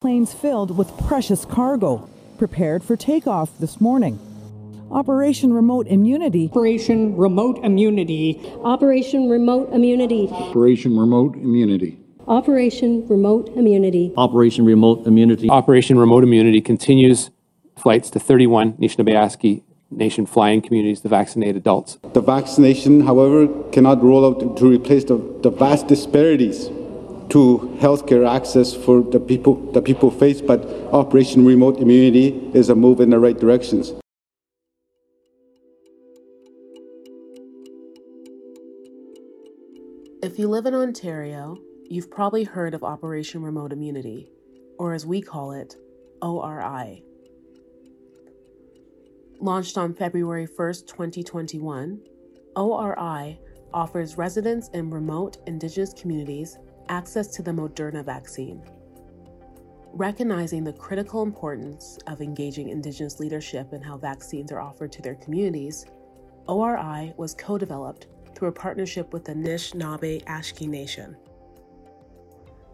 Planes filled with precious cargo, prepared for takeoff this morning. Operation Remote Immunity. Operation Remote Immunity. Operation Remote Immunity. Operation Remote Immunity. Operation Remote Immunity. Operation Remote Immunity. Operation Remote Immunity continues flights to 31 Anishinaabe Nation flying communities to vaccinate adults. The vaccination, however, cannot roll out to replace the, the vast disparities to healthcare access for the people the people face, but Operation Remote Immunity is a move in the right directions. If you live in Ontario, you've probably heard of Operation Remote Immunity, or as we call it, ORI. Launched on February 1st, 2021, ORI offers residents in remote Indigenous communities access to the Moderna vaccine. Recognizing the critical importance of engaging Indigenous leadership in how vaccines are offered to their communities, ORI was co developed through a partnership with the Nishnawbe Aski Nation.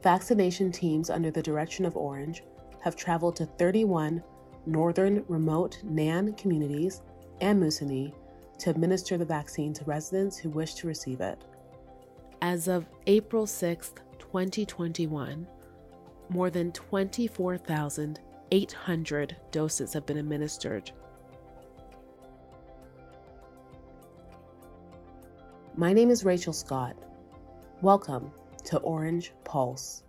Vaccination teams under the direction of Ornge have traveled to 31 northern remote NAN communities and Moosonee to administer the vaccine to residents who wish to receive it. As of April 6, 2021, more than 24,800 doses have been administered. My name is Rachel Scott. Welcome to Ornge Pulse.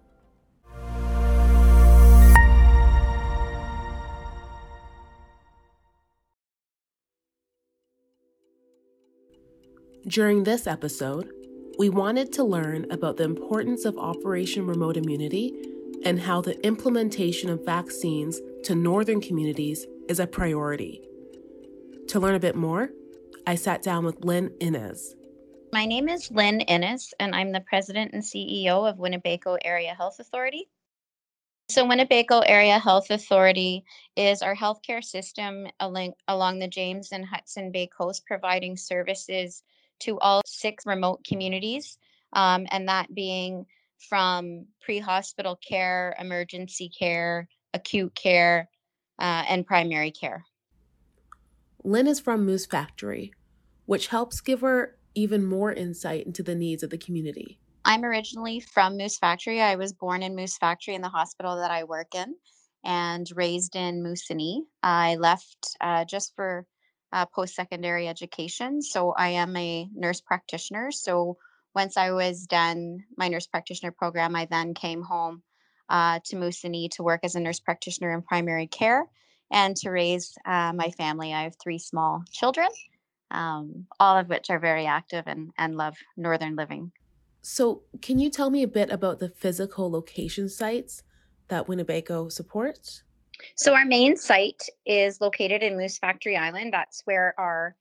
During this episode, we wanted to learn about the importance of Operation Remote Immunity and how the implementation of vaccines to northern communities is a priority. To learn a bit more, I sat down with Lynn Innes. My name is Lynn Innes, and I'm the president and CEO of Weeneebayko Area Health Authority. So, Weeneebayko Area Health Authority is our healthcare system along, along the James and Hudson Bay Coast, providing services to all six remote communities, um, and that being from pre hospital care, emergency care, acute care, uh, and primary care. Lynn is from Moose Factory, which helps give her even more insight into the needs of the community. I'm originally from Moose Factory. I was born in Moose Factory in the hospital that I work in and raised in Moosonee. I left uh, just for uh, post secondary education. So I am a nurse practitioner. So once I was done my nurse practitioner program, I then came home uh, to Moosonee to work as a nurse practitioner in primary care and to raise uh, my family. I have three small children, um, all of which are very active and, and love Northern living. So, can you tell me a bit about the physical location sites that Weeneebayko supports? So our main site is located in Moose Factory Island. That's where our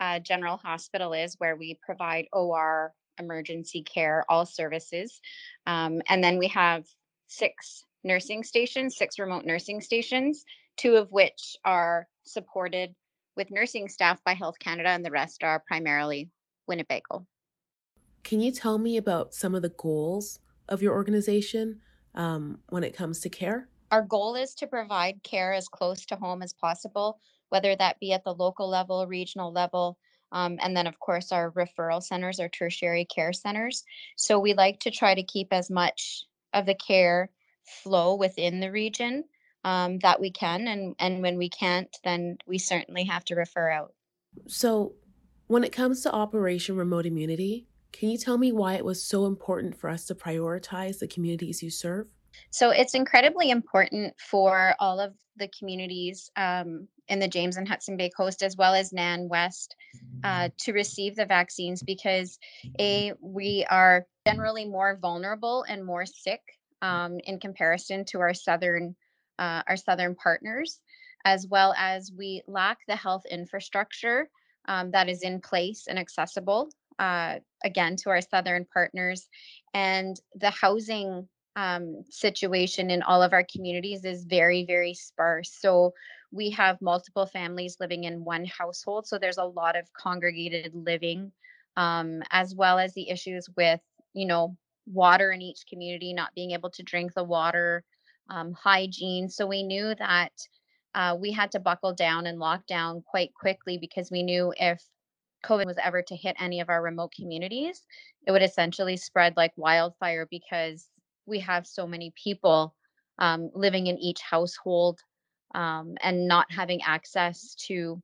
uh, general hospital is, where we provide OR, emergency care, all services. Um, and then we have six nursing stations, six remote nursing stations, two of which are supported with nursing staff by Health Canada, and the rest are primarily Weeneebayko. Can you tell me about some of the goals of your organization um, when it comes to care? Our goal is to provide care as close to home as possible, whether that be at the local level, regional level, um, and then, of course, our referral centers, our tertiary care centers. So we like to try to keep as much of the care flow within the region um, that we can. And, and when we can't, then we certainly have to refer out. So, when it comes to Operation Remote Immunity, can you tell me why it was so important for us to prioritize the communities you serve? So it's incredibly important for all of the communities um, in the James and Hudson Bay Coast, as well as NAN West, uh, to receive the vaccines because a we are generally more vulnerable and more sick um, in comparison to our southern uh, our southern partners, as well as we lack the health infrastructure um, that is in place and accessible uh, again to our southern partners, and the housing um, situation in all of our communities is very, very sparse. So we have multiple families living in one household. So there's a lot of congregated living, um, as well as the issues with, you know, water in each community, not being able to drink the water um, hygiene. So we knew that uh, we had to buckle down and lock down quite quickly because we knew if COVID was ever to hit any of our remote communities, it would essentially spread like wildfire because we have so many people um, living in each household um, and not having access to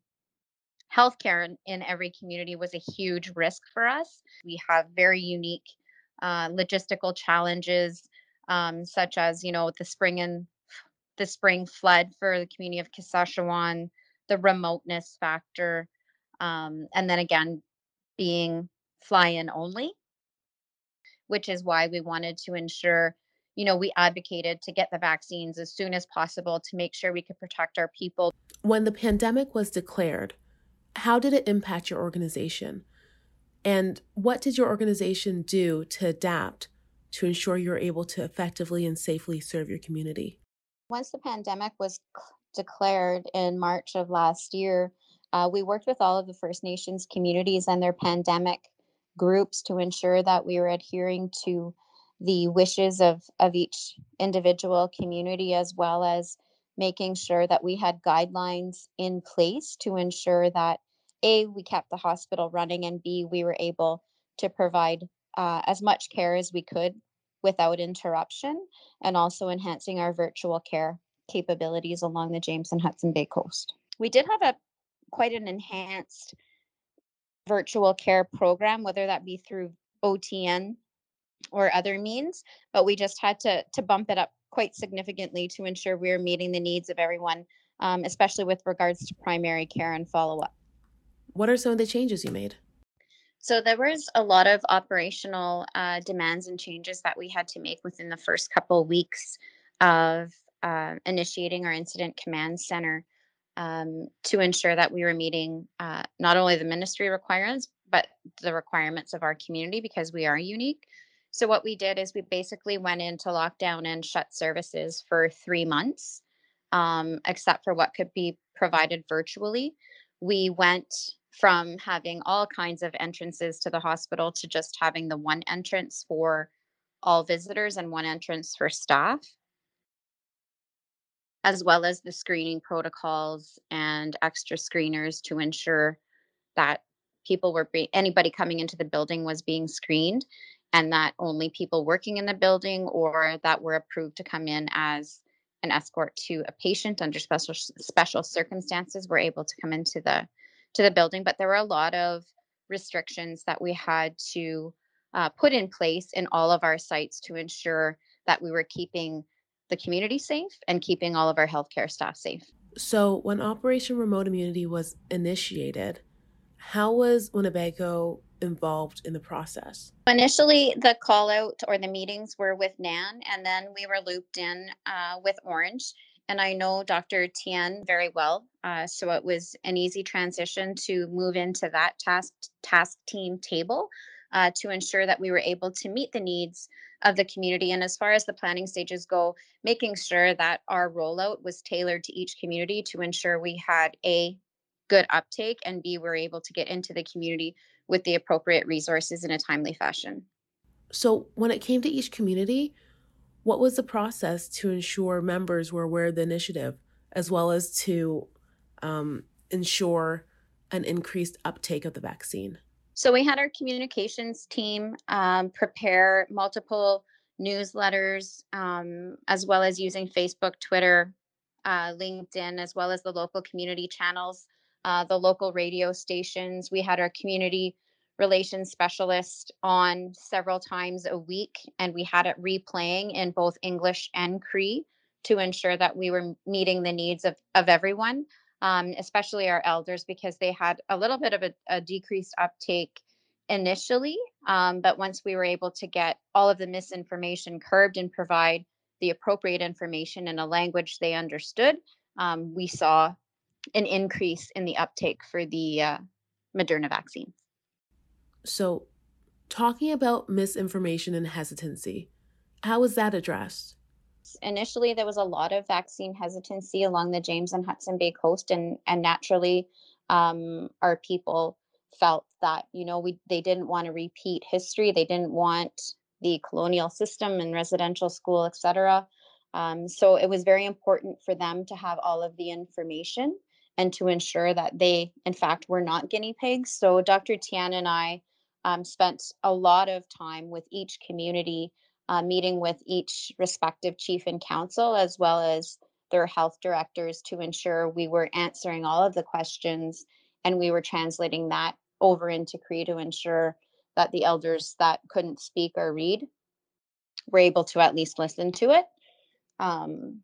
healthcare in, in every community was a huge risk for us. We have very unique uh, logistical challenges, um, such as you know the spring and the spring flood for the community of Kashechewan, the remoteness factor, um, and then again being fly-in only, which is why we wanted to ensure you know, we advocated to get the vaccines as soon as possible to make sure we could protect our people. When the pandemic was declared, how did it impact your organization? And what did your organization do to adapt to ensure you're able to effectively and safely serve your community? Once the pandemic was declared in March of last year, uh, we worked with all of the First Nations communities and their pandemic groups to ensure that we were adhering to the wishes of, of each individual community as well as making sure that we had guidelines in place to ensure that a we kept the hospital running and b we were able to provide uh, as much care as we could without interruption and also enhancing our virtual care capabilities along the james and hudson bay coast. We did have a quite an enhanced virtual care program whether that be through otn or other means but we just had to to bump it up quite significantly to ensure we are meeting the needs of everyone um, especially with regards to primary care and follow-up what are some of the changes you made? So there was a lot of operational uh, demands and changes that we had to make within the first couple of weeks of uh, initiating our incident command center um, to ensure that we were meeting uh, not only the ministry requirements but the requirements of our community because we are unique. So what we did is we basically went into lockdown and shut services for three months, um, except for what could be provided virtually. We went from having all kinds of entrances to the hospital to just having the one entrance for all visitors and one entrance for staff, as well as the screening protocols and extra screeners to ensure that people were be- anybody coming into the building was being screened and that only people working in the building or that were approved to come in as an escort to a patient under special special circumstances were able to come into the to the building, but there were a lot of restrictions that we had to uh, put in place in all of our sites to ensure that we were keeping the community safe and keeping all of our healthcare staff safe. So, when Operation Remote Immunity was initiated, how was Weeneebayko involved in the process? Initially, the call out or the meetings were with NAN, and then we were looped in uh, with Ornge and I know Dr. Tien very well. Uh, so it was an easy transition to move into that task task team table uh, to ensure that we were able to meet the needs of the community. And as far as the planning stages go, making sure that our rollout was tailored to each community to ensure we had a good uptake and B, we're able to get into the community with the appropriate resources in a timely fashion. So when it came to each community, what was the process to ensure members were aware of the initiative, as well as to um, ensure an increased uptake of the vaccine? So we had our communications team um, prepare multiple newsletters, um, as well as using Facebook, Twitter, uh, LinkedIn, as well as the local community channels, uh, the local radio stations. We had our community relations specialist on several times a week, and we had it replaying in both English and Cree to ensure that we were meeting the needs of, of everyone, um, especially our elders, because they had a little bit of a, a decreased uptake initially. Um, but once we were able to get all of the misinformation curbed and provide the appropriate information in a language they understood, um, we saw an increase in the uptake for the uh, Moderna vaccine. So, talking about misinformation and hesitancy, how was that addressed? Initially, there was a lot of vaccine hesitancy along the James and Hudson Bay coast, and and naturally, um, our people felt that you know we they didn't want to repeat history. They didn't want the colonial system and residential school, etc. Um, so it was very important for them to have all of the information and to ensure that they, in fact, were not guinea pigs. So Dr. Tien and I um, spent a lot of time with each community, uh, meeting with each respective chief and council, as well as their health directors to ensure we were answering all of the questions and we were translating that over into Cree to ensure that the elders that couldn't speak or read were able to at least listen to it. Um,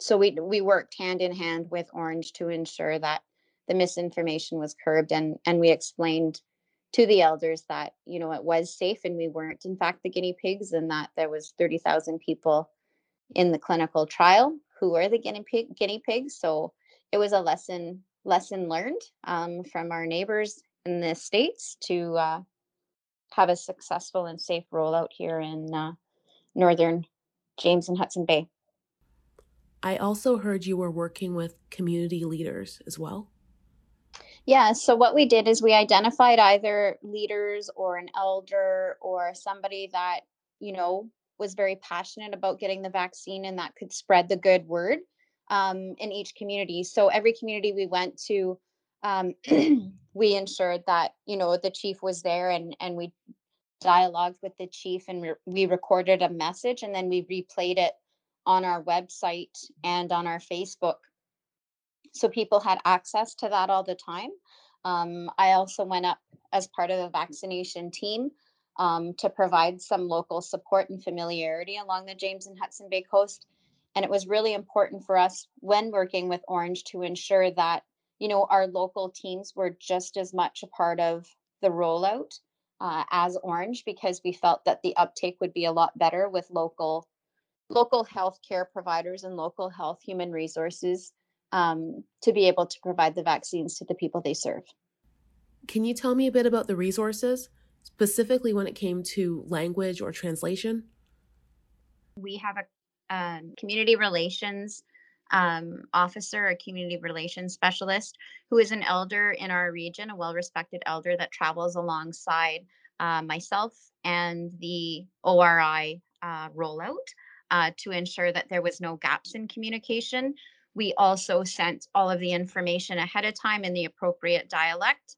so we we worked hand in hand with Ornge to ensure that the misinformation was curbed and and we explained to the elders that you know it was safe and we weren't in fact the guinea pigs and that there was 30,000 people in the clinical trial who were the guinea pig guinea pigs so it was a lesson lesson learned um, from our neighbors in the states to uh, have a successful and safe rollout here in uh, northern James and Hudson Bay. I also heard you were working with community leaders as well. Yeah, so what we did is we identified either leaders or an elder or somebody that, you know, was very passionate about getting the vaccine and that could spread the good word um, in each community. So every community we went to, um, we ensured that, you know, the chief was there and, and we dialogued with the chief and re- we recorded a message and then we replayed it on our website and on our Facebook. So people had access to that all the time. Um, I also went up as part of the vaccination team um, to provide some local support and familiarity along the James and Hudson Bay coast. And it was really important for us when working with Ornge to ensure that, you know, our local teams were just as much a part of the rollout uh, as Ornge because we felt that the uptake would be a lot better with local local health care providers and local health human resources um, to be able to provide the vaccines to the people they serve. Can you tell me a bit about the resources, specifically when it came to language or translation? We have a um, community relations um, officer, a community relations specialist, who is an elder in our region, a well respected elder that travels alongside uh, myself and the ORI uh, rollout uh, to ensure that there was no gaps in communication. We also sent all of the information ahead of time in the appropriate dialect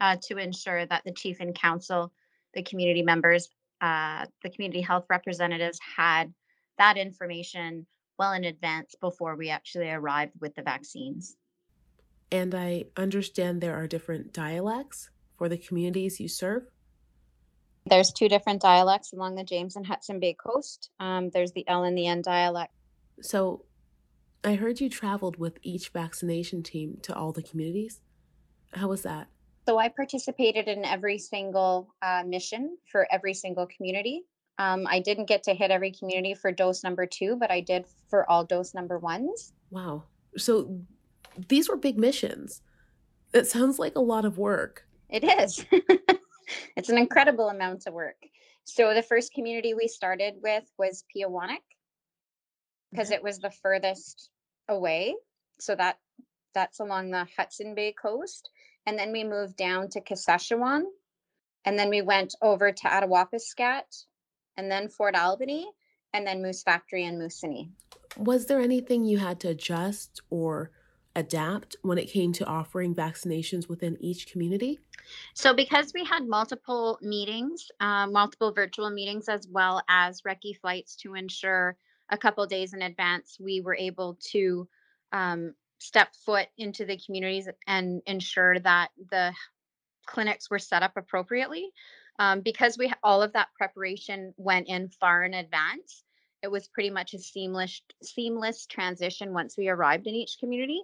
uh, to ensure that the chief and council, the community members, uh, the community health representatives had that information well in advance before we actually arrived with the vaccines. And I understand there are different dialects for the communities you serve. There's two different dialects along the James and Hudson Bay coast. Um, there's the L and the N dialect. So I heard you traveled with each vaccination team to all the communities. How was that? So I participated in every single uh, mission for every single community. Um, I didn't get to hit every community for dose number two, but I did for all dose number ones. Wow. So these were big missions. It sounds like a lot of work. It is. it's an incredible amount of work. So the first community we started with was Peawanuck because it was the furthest away. So that that's along the Hudson Bay coast. And then we moved down to Kashechewan. And then we went over to Attawapiskat and then Fort Albany and then Moose Factory and Moosonee. Was there anything you had to adjust or adapt when it came to offering vaccinations within each community? So, because we had multiple meetings, uh, multiple virtual meetings, as well as recce flights to ensure a couple days in advance, we were able to um, step foot into the communities and ensure that the clinics were set up appropriately. Um, because we all of that preparation went in far in advance, it was pretty much a seamless seamless transition once we arrived in each community.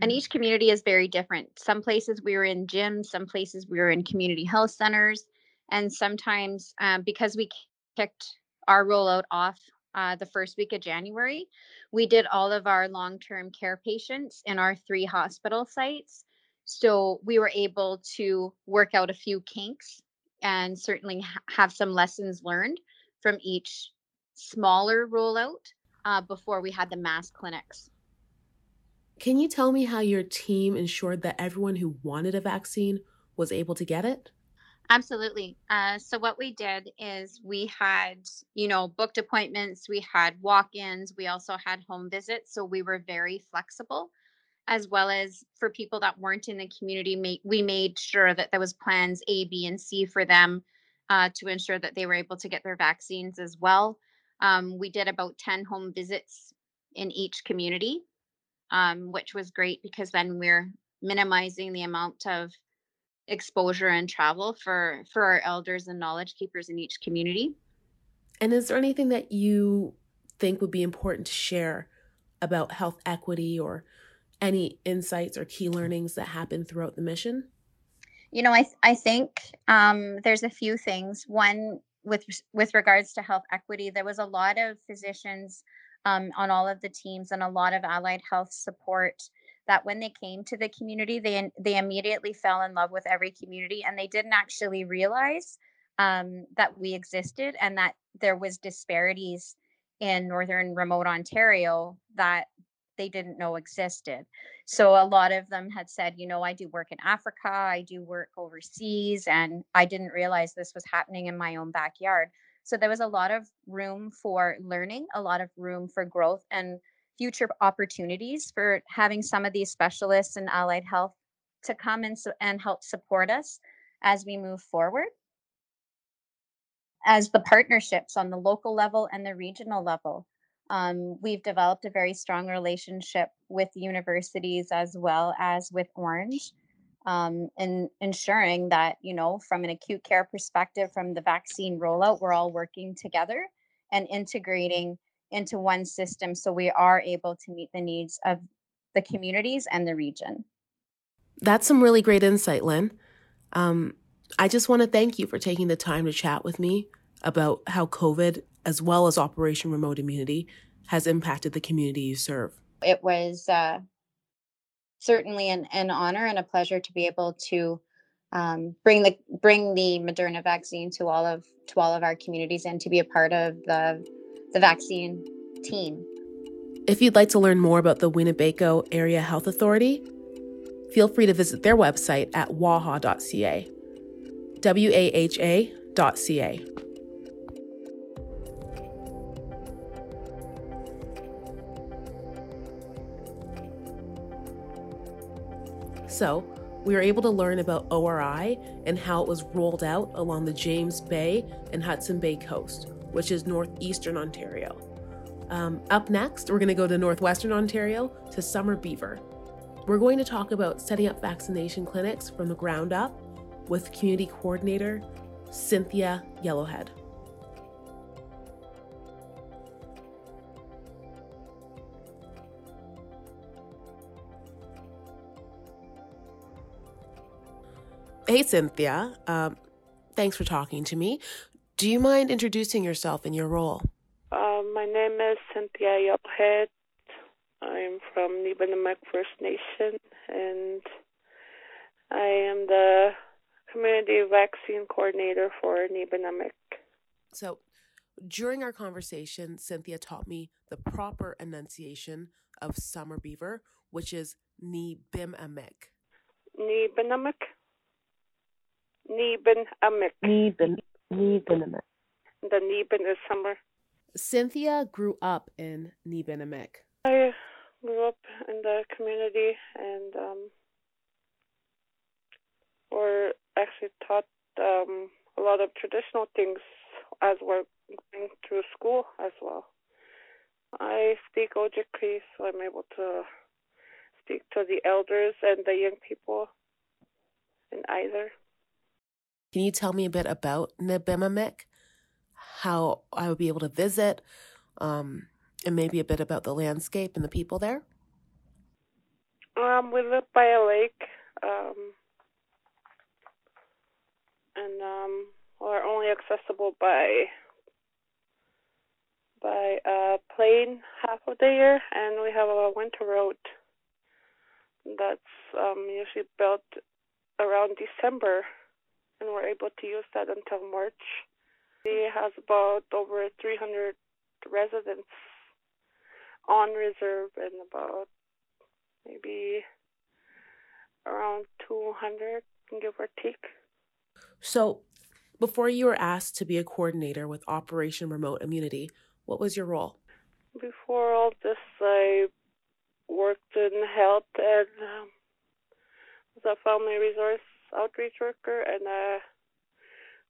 And mm-hmm. each community is very different. Some places we were in gyms, some places we were in community health centers, and sometimes um, because we kicked our rollout off uh, the first week of January, we did all of our long term care patients in our three hospital sites. So we were able to work out a few kinks and certainly ha- have some lessons learned from each smaller rollout uh, before we had the mass clinics. Can you tell me how your team ensured that everyone who wanted a vaccine was able to get it? Absolutely. Uh, so what we did is we had, you know, booked appointments, we had walk-ins, we also had home visits. So we were very flexible, as well as for people that weren't in the community, we made sure that there was plans A, B, and C for them uh, to ensure that they were able to get their vaccines as well. Um, we did about 10 home visits in each community, um, which was great because then we're minimizing the amount of exposure and travel for for our elders and knowledge keepers in each community. And is there anything that you think would be important to share about health equity or any insights or key learnings that happened throughout the mission? You know, I I think um, there's a few things. One with with regards to health equity, there was a lot of physicians um, on all of the teams and a lot of allied health support that when they came to the community, they they immediately fell in love with every community, and they didn't actually realize um, that we existed and that there was disparities in northern remote Ontario that they didn't know existed. So a lot of them had said, you know, I do work in Africa, I do work overseas, and I didn't realize this was happening in my own backyard. So there was a lot of room for learning, a lot of room for growth, and future opportunities for having some of these specialists in allied health to come and, and help support us as we move forward. As the partnerships on the local level and the regional level, um, we've developed a very strong relationship with universities as well as with Ornge um, and ensuring that you know from an acute care perspective, from the vaccine rollout, we're all working together and integrating into one system so we are able to meet the needs of the communities and the region. That's some really great insight, Lynn. Um, I just want to thank you for taking the time to chat with me about how COVID, as well as Operation Remote Immunity, has impacted the community you serve. It was uh, certainly an, an honor and a pleasure to be able to um, bring the bring the Moderna vaccine to all of to all of our communities and to be a part of the the vaccine team. If you'd like to learn more about the Weeneebayko Area Health Authority, feel free to visit their website at waha.ca. W A H A.ca. So, we were able to learn about ORI and how it was rolled out along the James Bay and Hudson Bay coast which is northeastern Ontario. Um, up next, we're going to go to northwestern Ontario to Summer Beaver. We're going to talk about setting up vaccination clinics from the ground up with community coordinator Cynthia Yellowhead. Hey, Cynthia. Um, thanks for talking to me. Do you mind introducing yourself and your role? Uh, my name is Cynthia Yophead. I'm from Nibinamik First Nation, and I am the community vaccine coordinator for Nibinamik. So, during our conversation, Cynthia taught me the proper enunciation of summer beaver, which is Nibinamik. Nibinamik. Nibinamik. Nibin. Nibinamik. The Nibin is summer. Cynthia grew up in Nibinamik. I grew up in the community and um, were actually taught um, a lot of traditional things as we're going through school as well. I speak Ojibwe, so I'm able to speak to the elders and the young people in either. Can you tell me a bit about Nibinamik? How I would be able to visit, um, and maybe a bit about the landscape and the people there? Um, we live by a lake, um, and um, we're only accessible by by a plane half of the year, and we have a winter road that's um, usually built around December and we're able to use that until March. It has about over 300 residents on reserve and about maybe around 200, give or take. So, before you were asked to be a coordinator with Operation Remote Immunity, what was your role? Before all this, I worked in health and um, was a family resource outreach worker and a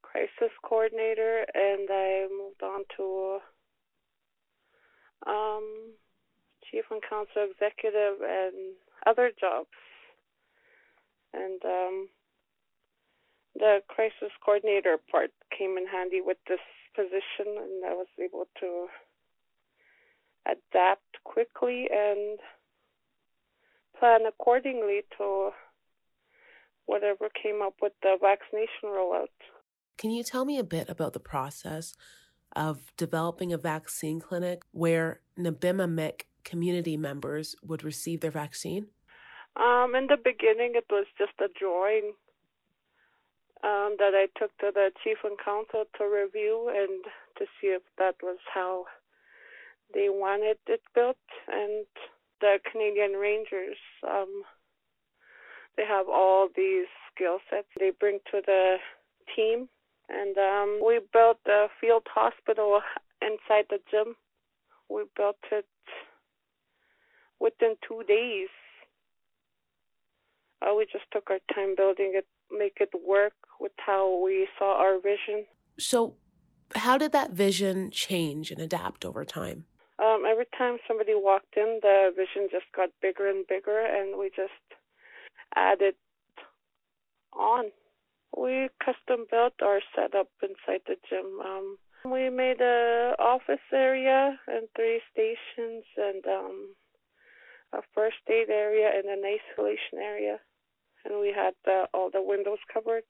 crisis coordinator, and I moved on to um, chief and council executive and other jobs. And um, the crisis coordinator part came in handy with this position, and I was able to adapt quickly and plan accordingly to whatever came up with the vaccination rollout. Can you tell me a bit about the process of developing a vaccine clinic where Nibinamik community members would receive their vaccine? Um, in the beginning, it was just a drawing um, that I took to the chief and council to review and to see if that was how they wanted it built. And the Canadian Rangers, um, they have all these skill sets they bring to the team. And um, we built a field hospital inside the gym. We built it within two days. Uh, we just took our time building it, make it work with how we saw our vision. So, how did that vision change and adapt over time? Um, every time somebody walked in, the vision just got bigger and bigger, and we just added on. We custom built our setup inside the gym. Um, we made a office area and three stations and um, a first aid area and an isolation area, and we had uh, all the windows covered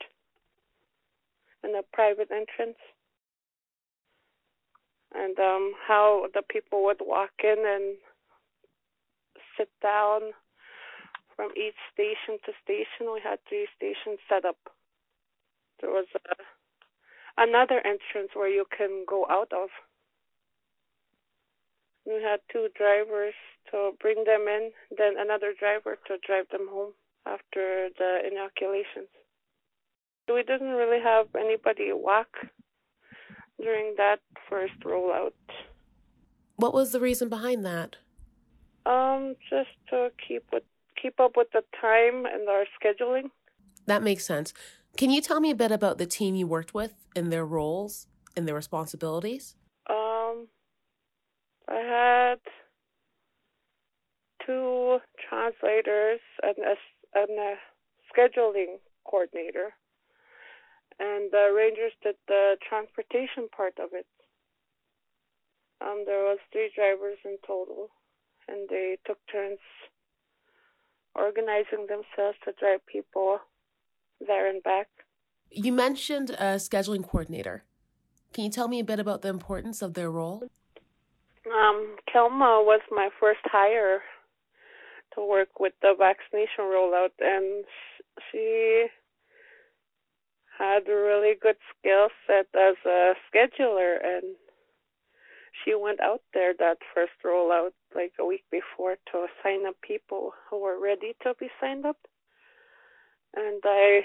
and a private entrance. And um, how the people would walk in and sit down from each station to station. We had three stations set up. There was a, another entrance where you can go out of. We had two drivers to bring them in, then another driver to drive them home after the inoculations. We didn't really have anybody walk during that first rollout. What was the reason behind that? Um, just to keep with keep up with the time and our scheduling. That makes sense. Can you tell me a bit about the team you worked with and their roles and their responsibilities? Um, I had two translators and a, and a scheduling coordinator, and the rangers did the transportation part of it. Um, there was three drivers in total, and they took turns organizing themselves to drive people there and back. You mentioned a scheduling coordinator. Can you tell me a bit about the importance of their role? Um, Kelma was my first hire to work with the vaccination rollout, and she had a really good skill set as a scheduler, and she went out there that first rollout like a week before to sign up people who were ready to be signed up. And I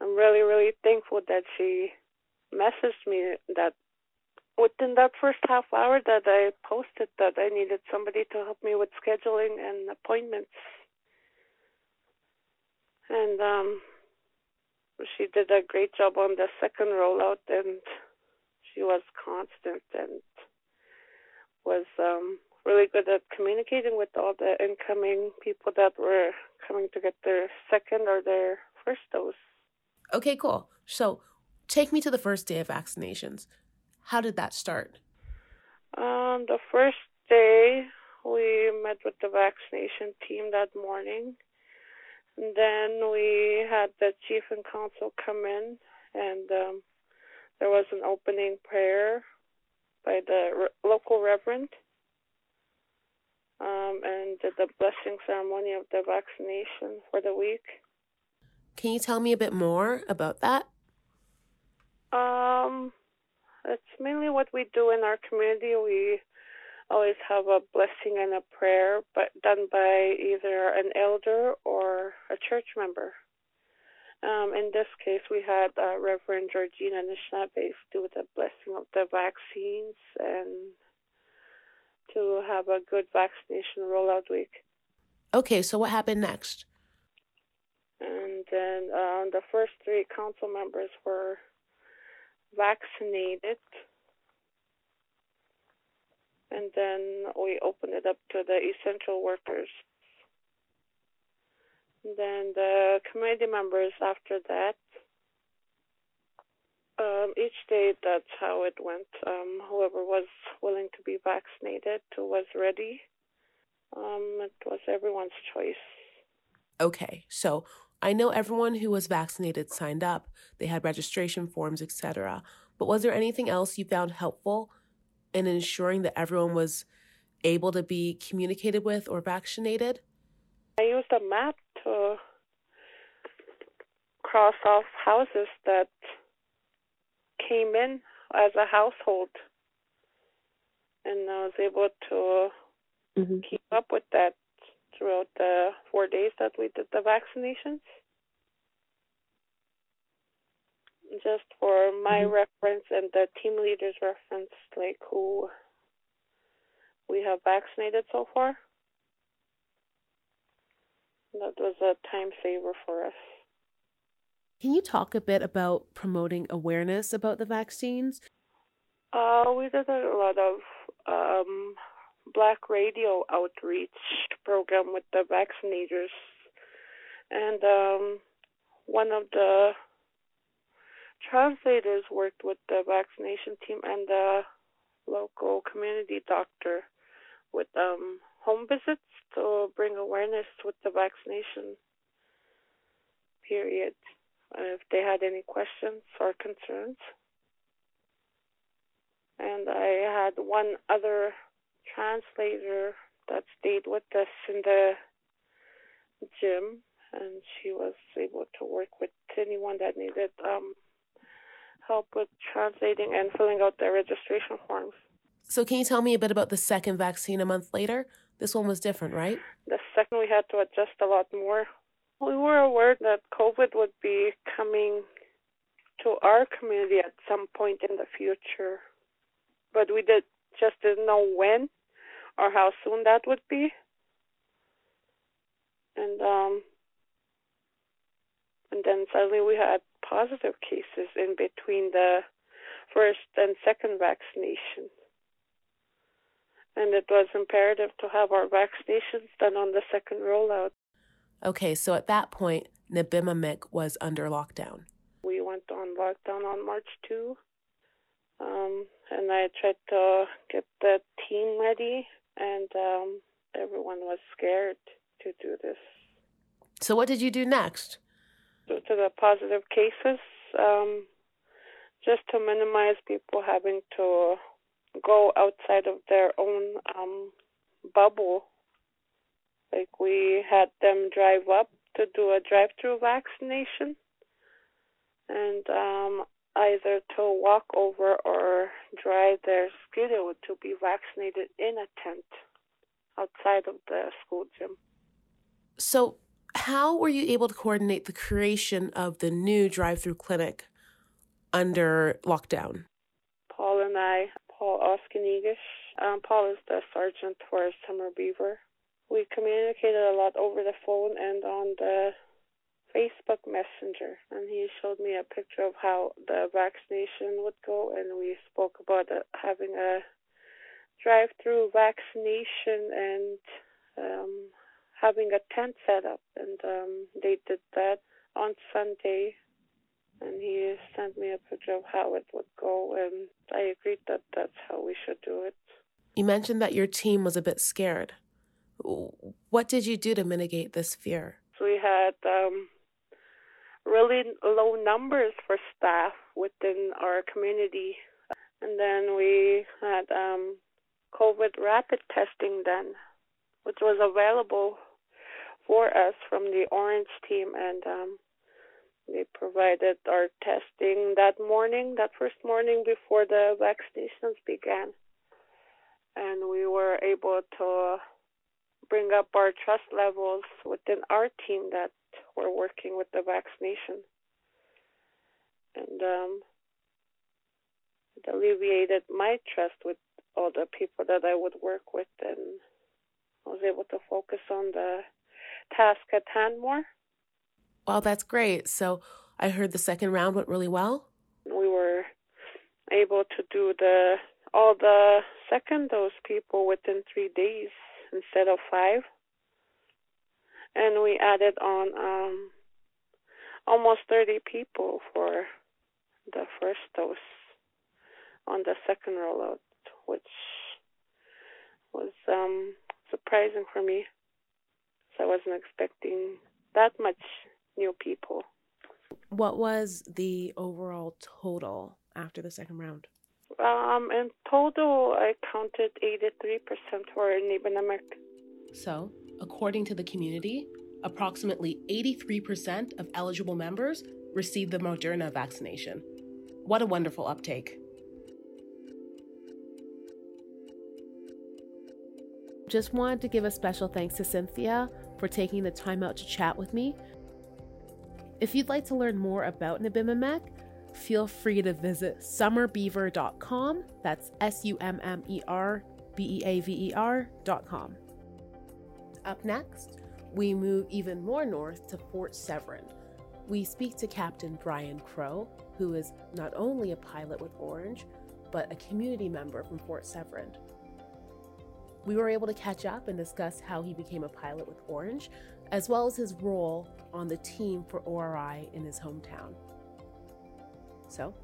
I'm really, really thankful that she messaged me that within that first half hour that I posted that I needed somebody to help me with scheduling and appointments. And um she did a great job on the second rollout and she was constant and was um, really good at communicating with all the incoming people that were coming to get their second or their first dose. Okay, cool. So take me to the first day of vaccinations. How did that start? Um, the first day, we met with the vaccination team that morning. And then we had the chief and council come in and um, there was an opening prayer by the re- local reverend um, and did the blessing ceremony of the vaccination for the week. Can you tell me a bit more about that? Um, it's mainly what we do in our community. We always have a blessing and a prayer, but done by either an elder or a church member. Um, in this case, we had uh, Reverend Georgina Nishnabes do the blessing of the vaccines and to have a good vaccination rollout week. Okay, so what happened next? And then um, the first three council members were vaccinated. And then we opened it up to the essential workers. Then the committee members after that. Um, each day, that's how it went. Um, whoever was willing to be vaccinated was ready. Um, it was everyone's choice. Okay, so I know everyone who was vaccinated signed up. They had registration forms, etc. But was there anything else you found helpful in ensuring that everyone was able to be communicated with or vaccinated? I used a map to cross off houses that came in as a household, and I was able to Mm-hmm. keep up with that throughout the four days that we did the vaccinations. Just for my Mhm. reference and the team leader's reference, like who we have vaccinated so far. That was a time saver for us. Can you talk a bit about promoting awareness about the vaccines? Uh, we did a lot of um, black radio outreach program with the vaccinators, and um, one of the translators worked with the vaccination team and the local community doctor with um, home visits to bring awareness with the vaccination period. uh, If they had any questions or concerns. And I had one other translator that stayed with us in the gym, and she was able to work with anyone that needed um, help with translating and filling out their registration forms. So, can you tell me a bit about the second vaccine a month later? This one was different, right? The second, we had to adjust a lot more. We were aware that COVID would be coming to our community at some point in the future, but we did just didn't know when or how soon that would be. And um, and then suddenly we had positive cases in between the first and second vaccination. And it was imperative to have our vaccinations done on the second rollout. Okay, so at that point, Nibinamik was under lockdown. We went on lockdown on March 2. Um, and I tried to get the team ready, and um, everyone was scared to do this. So, what did you do next? Due to the positive cases, um, just to minimize people having to go outside of their own um, bubble. Like we had them drive up to do a drive-through vaccination, and um, either to walk over or drive their scooter to be vaccinated in a tent outside of the school gym. So, how were you able to coordinate the creation of the new drive through clinic under lockdown? Paul and I, Paul Oskinigish, um, Paul is the sergeant for Summer Beaver. We communicated a lot over the phone and on the Facebook Messenger, and he showed me a picture of how the vaccination would go, and we spoke about uh, having a drive-through vaccination and um, having a tent set up, and um, they did that on Sunday. And he sent me a picture of how it would go, and I agreed that that's how we should do it. You mentioned that your team was a bit scared. What did you do to mitigate this fear? So we had um, really low numbers for staff within our community, and then we had um, COVID rapid testing done, which was available for us from the Ornge team, and um, they provided our testing that morning, that first morning before the vaccinations began, and we were able to bring up our trust levels within our team that were working with the vaccination. and um, it alleviated my trust with all the people that I would work with, and I was able to focus on the task at hand more. Well, that's great. So I heard the second round went really well. We were able to do the all the second dose people within three days instead of five, and we added on um, almost 30 people for the first dose on the second rollout, which was um, surprising for me. So I wasn't expecting that much new people. What was the overall total after the second round? Um, in total, I counted 83% for Nibinamik. So, according to the community, approximately 83% of eligible members received the Moderna vaccination. What a wonderful uptake. Just wanted to give a special thanks to Cynthia for taking the time out to chat with me. If you'd like to learn more about Nibinamik, feel free to visit summerbeaver.com. That's S U M M E R B E A V E R.com. Up next, we move even more north to Fort Severn. We speak to Captain Brian Crow, who is not only a pilot with Ornge, but a community member from Fort Severn. We were able to catch up and discuss how he became a pilot with Ornge, as well as his role on the team for ORI in his hometown. So,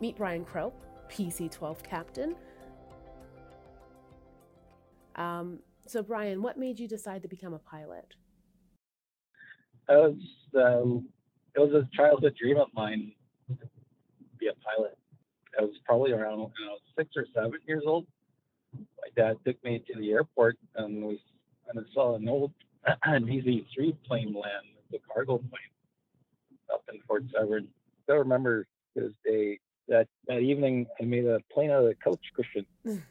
meet Brian Crow, PC 12 captain. Um, so, Brian, what made you decide to become a pilot? Was, um, it was a childhood dream of mine to be a pilot. I was probably around I was six or seven years old. My dad took me to the airport and we and I saw an old DC-3 plane land, the cargo plane, up in Fort Severn. I remember this day that that evening I made a plane out of a couch cushion.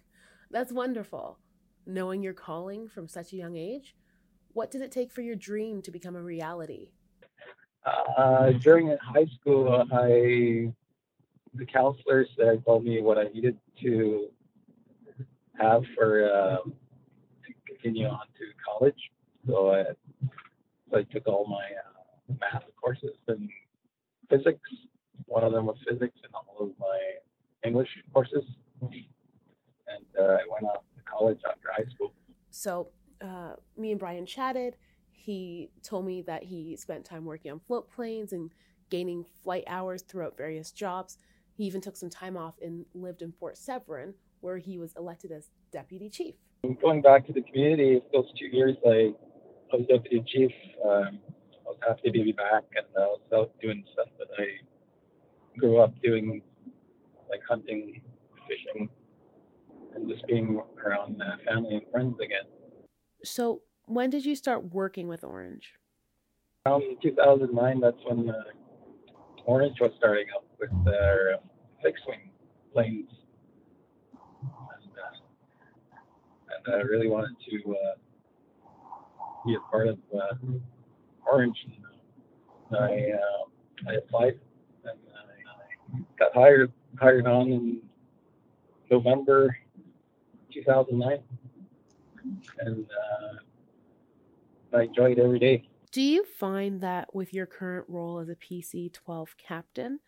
That's wonderful. Knowing your calling from such a young age, what did it take for your dream to become a reality? Uh, during high school, I the counselors said told me what I needed to have for uh, to continue on to college. So I, so I took all my uh, math courses and physics. One of them was physics, and all of my English courses. And uh, I went off to college after high school. So uh, me and Brian chatted. He told me that he spent time working on float planes and gaining flight hours throughout various jobs. He even took some time off and lived in Fort Severn, where he was elected as deputy chief. Going back to the community, those two years I, I was deputy chief. Um, I was happy to be back, and I was out doing stuff that I grew up doing, like hunting, fishing, and just being around uh, family and friends again. So, when did you start working with Ornge? Around 2009, that's when uh, Ornge was starting up with their fixed wing planes. And, uh, and I really wanted to be a part of uh, Ornge. And I, uh, I applied and I got hired hired on in November 2009. And uh, I enjoy it every day. Do you find that with your current role as a PC 12 captain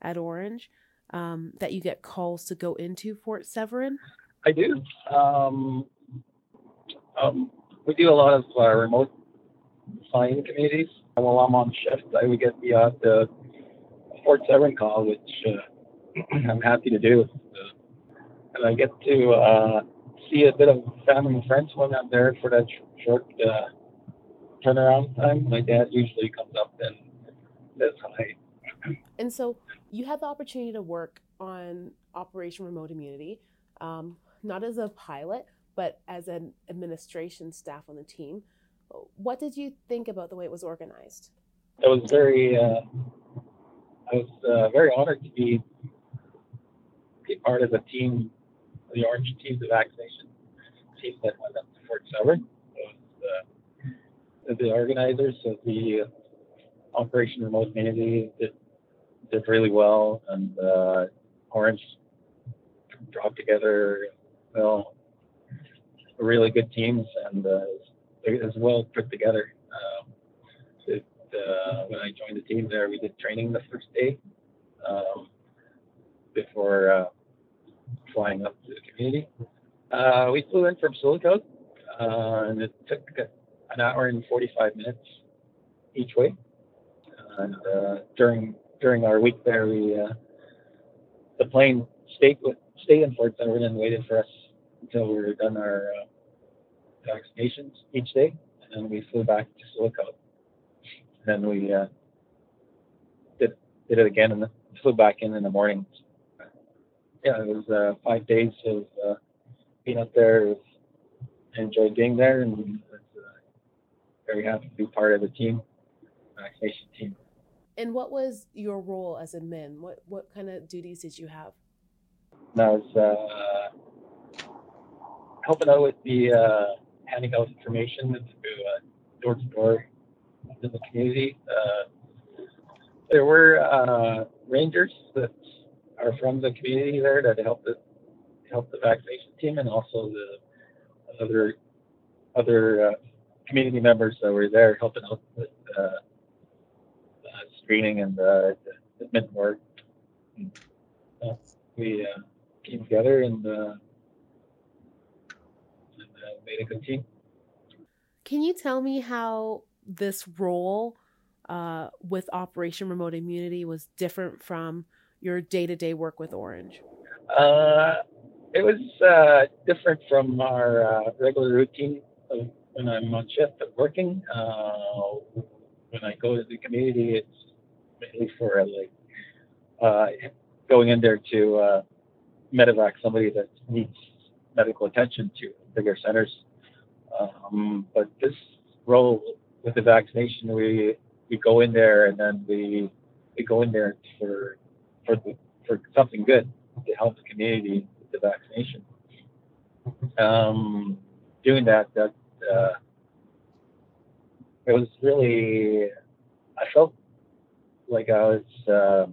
at Ornge, um, that you get calls to go into Fort Severn? I do. Um, um, we do a lot of uh, remote flying communities. While I'm on shift, I would get the odd uh, Fort Severn call, which uh, I'm happy to do. and I get to uh, see a bit of family and friends when I'm there for that sh- short uh, turnaround time. My dad usually comes up and says hi. And so you had the opportunity to work on Operation Remote Immunity, um, not as a pilot, but as an administration staff on the team. What did you think about the way it was organized? I was very, uh, I was uh, very honored to be, be part of the team, the Ornge team, the vaccination team that went up to Fort uh, the organizers of the Operation Remote Immunity did, did really well, and uh, Ornge dropped together well, really good teams, and uh, well put together. Um, it, uh, when I joined the team there, we did training the first day um, before uh, flying up to the community. Uh, we flew in from Silicon, uh, and it took an hour and 45 minutes each way. And uh, during during our week there, we uh, the plane stayed with stayed in Fort Edward and waited for us until we were done our uh, vaccinations each day, and then we flew back to Silicon. And then we uh, did did it again and flew back in in the morning. Yeah, it was uh, five days of uh, being up there. I Enjoyed being there, and was uh, very happy to be part of the team, vaccination team. And what was your role as admin? What what kind of duties did you have? I was uh, helping out with the uh, handing out information to uh, door to door in the community. Uh, there were uh, rangers that are from the community there that helped the help the vaccination team, and also the other other community members that were there helping out with screening and uh, admin work. And, we came together and, made a good team. Can you tell me how this role uh, with Operation Remote Immunity was different from your day to day work with Ornge? Uh, it was uh, different from our uh, regular routine of when I'm on shift and working. when I go to the community, it's mainly for like going in there to medevac somebody that needs medical attention to bigger centers. Um, but this role with the vaccination, we we go in there and then we we go in there for for the, for something good to help the community with the vaccination. Um, doing that, that uh, it was really I felt like I was uh,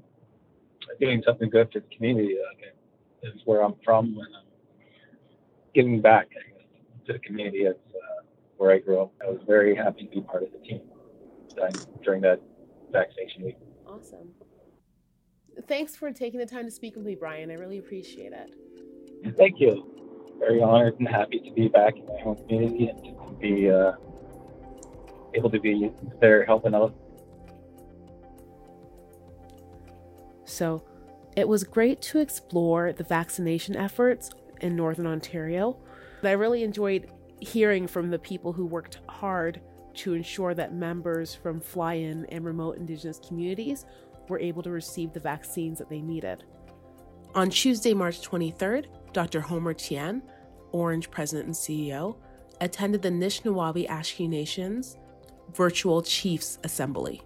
doing something good for the community. Like is where I'm from, and I'm giving back to the community. It's uh, where I grew up. I was very happy to be part of the team during that vaccination week. Awesome. Thanks for taking the time to speak with me, Brian. I really appreciate it. Thank you. Very honored and happy to be back in my home community and to be uh, able to be there helping out. So, it was great to explore the vaccination efforts in Northern Ontario. I really enjoyed hearing from the people who worked hard to ensure that members from fly in and remote Indigenous communities were able to receive the vaccines that they needed. On Tuesday, March 23rd, Dr. Homer Tien, Ornge President and CEO, attended the Nishnawbe Aski Nation's virtual Chiefs Assembly.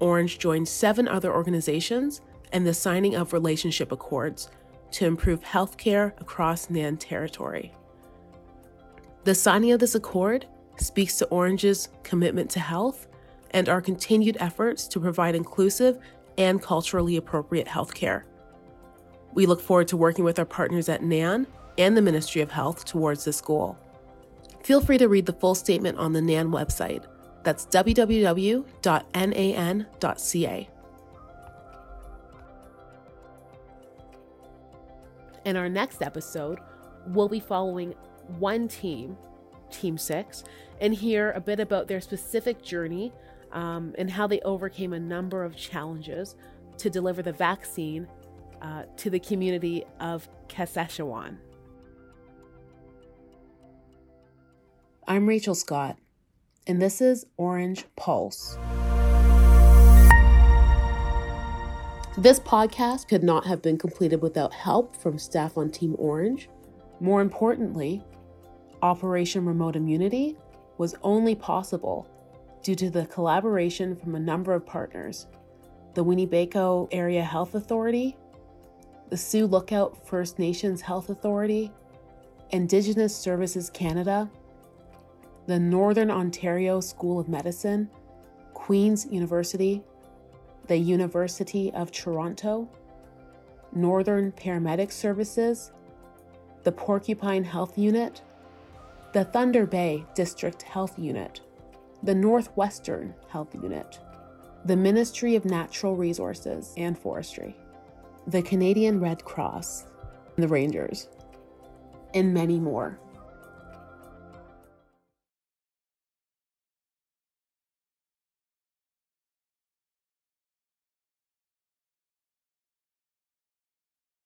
Ornge joined seven other organizations and the signing of relationship accords to improve healthcare across NAN territory. The signing of this accord speaks to Ornge's commitment to health and our continued efforts to provide inclusive and culturally appropriate healthcare. We look forward to working with our partners at NAN and the Ministry of Health towards this goal. Feel free to read the full statement on the NAN website. That's www.nan.ca. In our next episode, we'll be following one team, Team Six, and hear a bit about their specific journey um, and how they overcame a number of challenges to deliver the vaccine uh, to the community of Kashechewan. I'm Rachel Scott, and this is Ornge Pulse. This podcast could not have been completed without help from staff on Team Ornge. More importantly, Operation Remote Immunity was only possible due to the collaboration from a number of partners the Weeneebayko Area Health Authority, the Sioux Lookout First Nations Health Authority, Indigenous Services Canada, the Northern Ontario School of Medicine, Queen's University, the University of Toronto, Northern Paramedic Services, the Porcupine Health Unit, the Thunder Bay District Health Unit, the Northwestern Health Unit, the Ministry of Natural Resources and Forestry, the Canadian Red Cross, the Rangers, and many more.